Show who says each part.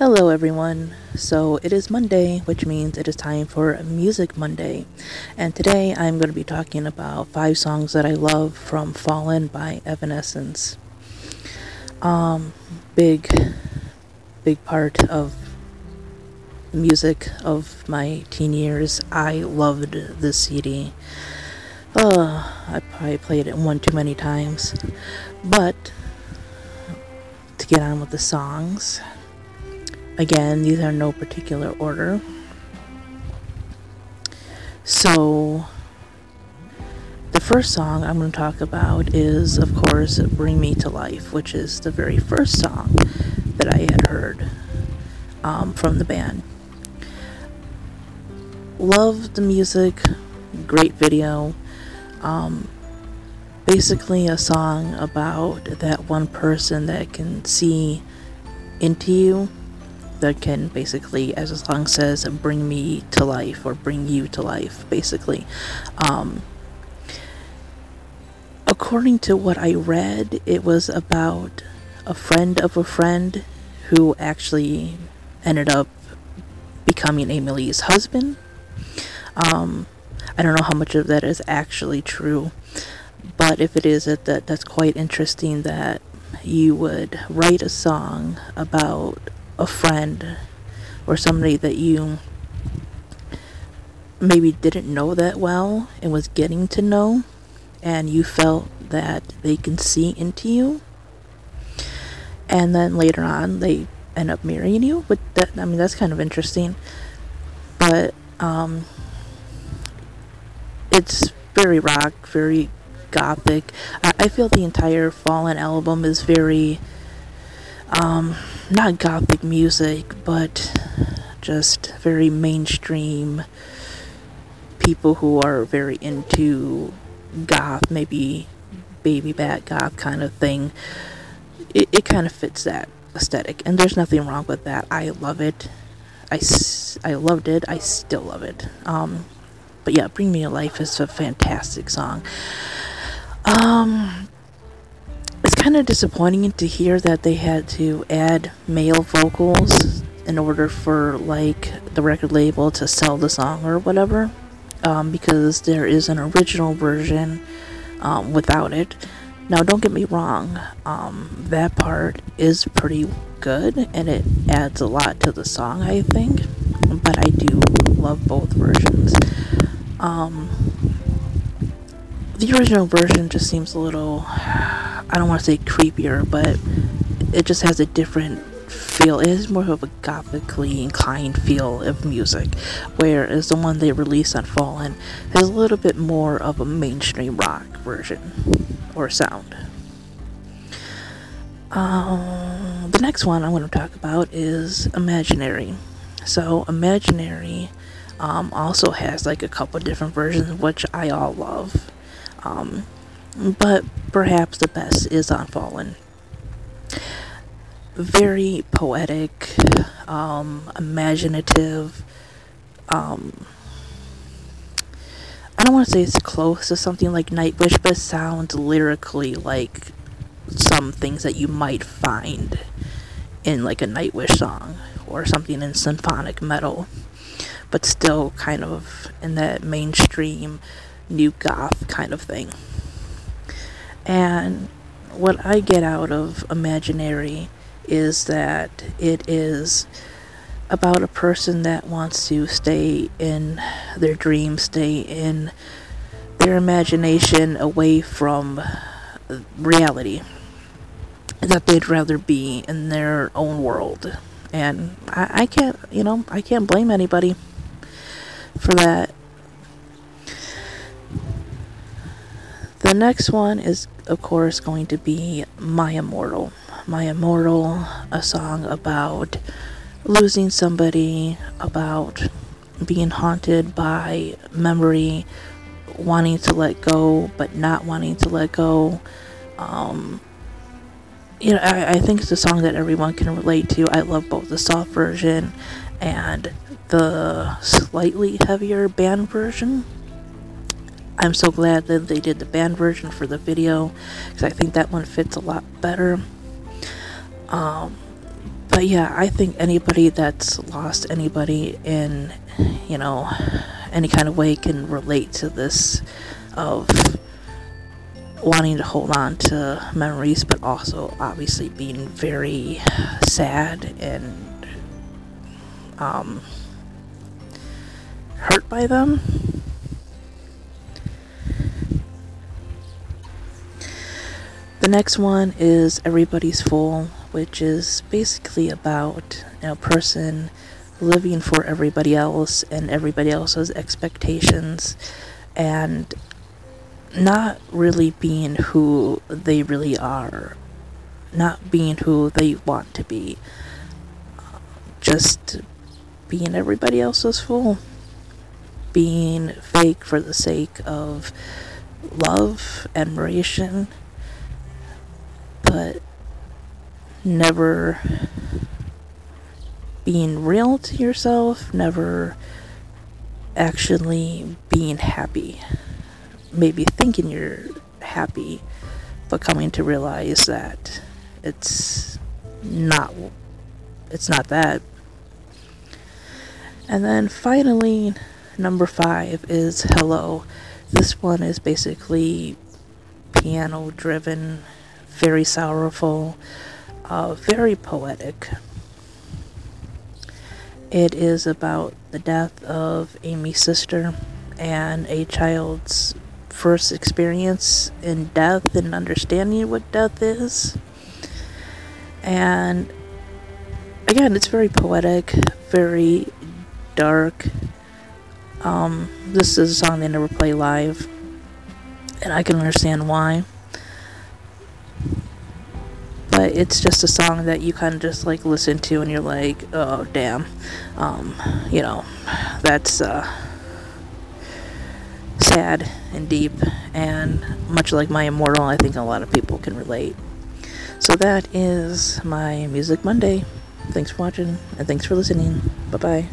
Speaker 1: Hello, everyone. So it is Monday, which means it is time for Music Monday. And today I'm going to be talking about five songs that I love from Fallen by Evanescence. Um, big, big part of music of my teen years. I loved this CD. Uh, I probably played it one too many times. But to get on with the songs, Again, these are no particular order. So, the first song I'm going to talk about is, of course, Bring Me to Life, which is the very first song that I had heard um, from the band. Love the music, great video. Um, basically, a song about that one person that can see into you that can basically, as the song says, bring me to life or bring you to life, basically. Um, according to what I read, it was about a friend of a friend who actually ended up becoming Amy Lee's husband. Um, I don't know how much of that is actually true, but if it is, that, that that's quite interesting that you would write a song about a friend or somebody that you maybe didn't know that well and was getting to know and you felt that they can see into you. And then later on they end up marrying you but that i mean that's kind of interesting. But um it's very rock very gothic. I, I feel the entire fallen album is very um, not gothic music, but just very mainstream people who are very into goth, maybe baby bat goth kind of thing. It, it kind of fits that aesthetic, and there's nothing wrong with that. I love it. I, I loved it. I still love it. Um, but yeah, Bring Me to Life is a fantastic song. Um, kind of disappointing to hear that they had to add male vocals in order for like the record label to sell the song or whatever um, because there is an original version um, without it. Now don't get me wrong um, that part is pretty good and it adds a lot to the song i think but i do love both versions. Um, the original version just seems a little I don't want to say creepier, but it just has a different feel. It is more of a gothically inclined feel of music, whereas the one they released on Fallen has a little bit more of a mainstream rock version or sound. Um, the next one I want to talk about is Imaginary. So, Imaginary um, also has like a couple different versions, which I all love. Um, but perhaps the best is on Fallen. Very poetic, um, imaginative. Um, I don't want to say it's close to something like Nightwish, but it sounds lyrically like some things that you might find in like a Nightwish song or something in symphonic metal, but still kind of in that mainstream new goth kind of thing. And what I get out of Imaginary is that it is about a person that wants to stay in their dreams, stay in their imagination away from reality. That they'd rather be in their own world. And I, I can't, you know, I can't blame anybody for that. The next one is, of course, going to be My Immortal. My Immortal, a song about losing somebody, about being haunted by memory, wanting to let go, but not wanting to let go. Um, you know, I, I think it's a song that everyone can relate to. I love both the soft version and the slightly heavier band version. I'm so glad that they did the band version for the video because I think that one fits a lot better. Um, but yeah, I think anybody that's lost anybody in, you know, any kind of way can relate to this of wanting to hold on to memories, but also obviously being very sad and um, hurt by them. Next one is Everybody's Fool, which is basically about a person living for everybody else and everybody else's expectations and not really being who they really are, not being who they want to be, just being everybody else's fool, being fake for the sake of love, admiration, but never being real to yourself, never actually being happy maybe thinking you're happy, but coming to realize that it's not it's not that. And then finally, number five is Hello. This one is basically piano driven, very sorrowful, uh, very poetic. It is about the death of Amy's sister and a child's first experience in death and understanding what death is. And again, it's very poetic, very dark. Um, this is a song they never play live, and I can understand why. But it's just a song that you kind of just like listen to, and you're like, oh damn, um, you know, that's uh sad and deep, and much like my immortal, I think a lot of people can relate. So that is my Music Monday. Thanks for watching, and thanks for listening. Bye bye.